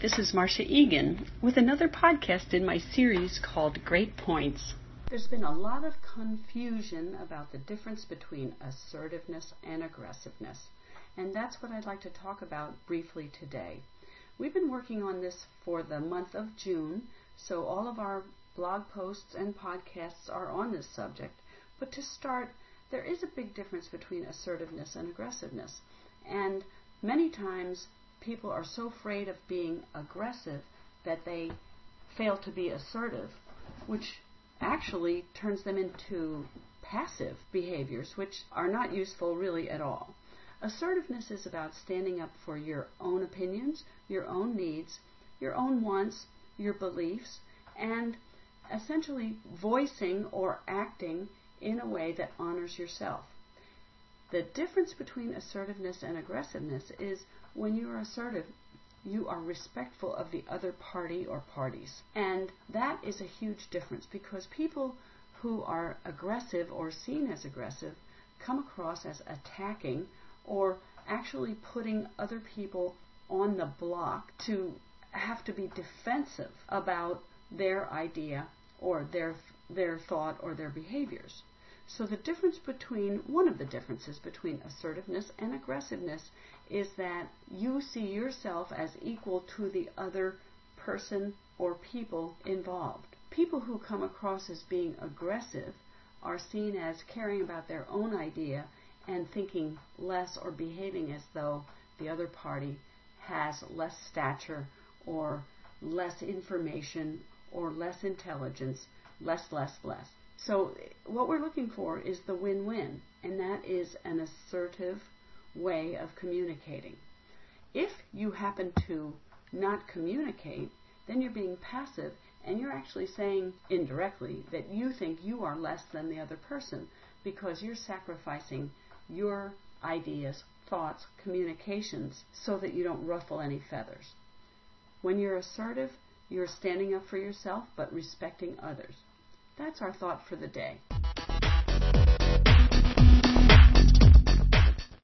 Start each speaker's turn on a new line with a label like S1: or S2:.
S1: This is Marcia Egan with another podcast in my series called Great Points. There's been a lot of confusion about the difference between assertiveness and aggressiveness, and that's what I'd like to talk about briefly today. We've been working on this for the month of June, so all of our blog posts and podcasts are on this subject. But to start, there is a big difference between assertiveness and aggressiveness. And many times people are so afraid of being aggressive that they fail to be assertive, which actually turns them into passive behaviors, which are not useful really at all. Assertiveness is about standing up for your own opinions, your own needs, your own wants, your beliefs, and essentially voicing or acting in a way that honors yourself. The difference between assertiveness and aggressiveness is when you are assertive, you are respectful of the other party or parties. And that is a huge difference because people who are aggressive or seen as aggressive come across as attacking or actually putting other people on the block to have to be defensive about their idea or their their thought or their behaviors. So the difference between one of the differences between assertiveness and aggressiveness is that you see yourself as equal to the other person or people involved. People who come across as being aggressive are seen as caring about their own idea and thinking less or behaving as though the other party has less stature or less information or less intelligence, less, less, less. So what we're looking for is the win-win, and that is an assertive way of communicating. If you happen to not communicate, then you're being passive and you're actually saying indirectly that you think you are less than the other person because you're sacrificing your ideas, thoughts, communications so that you don't ruffle any feathers. When you're assertive, you're standing up for yourself but respecting others. That's our thought for the day.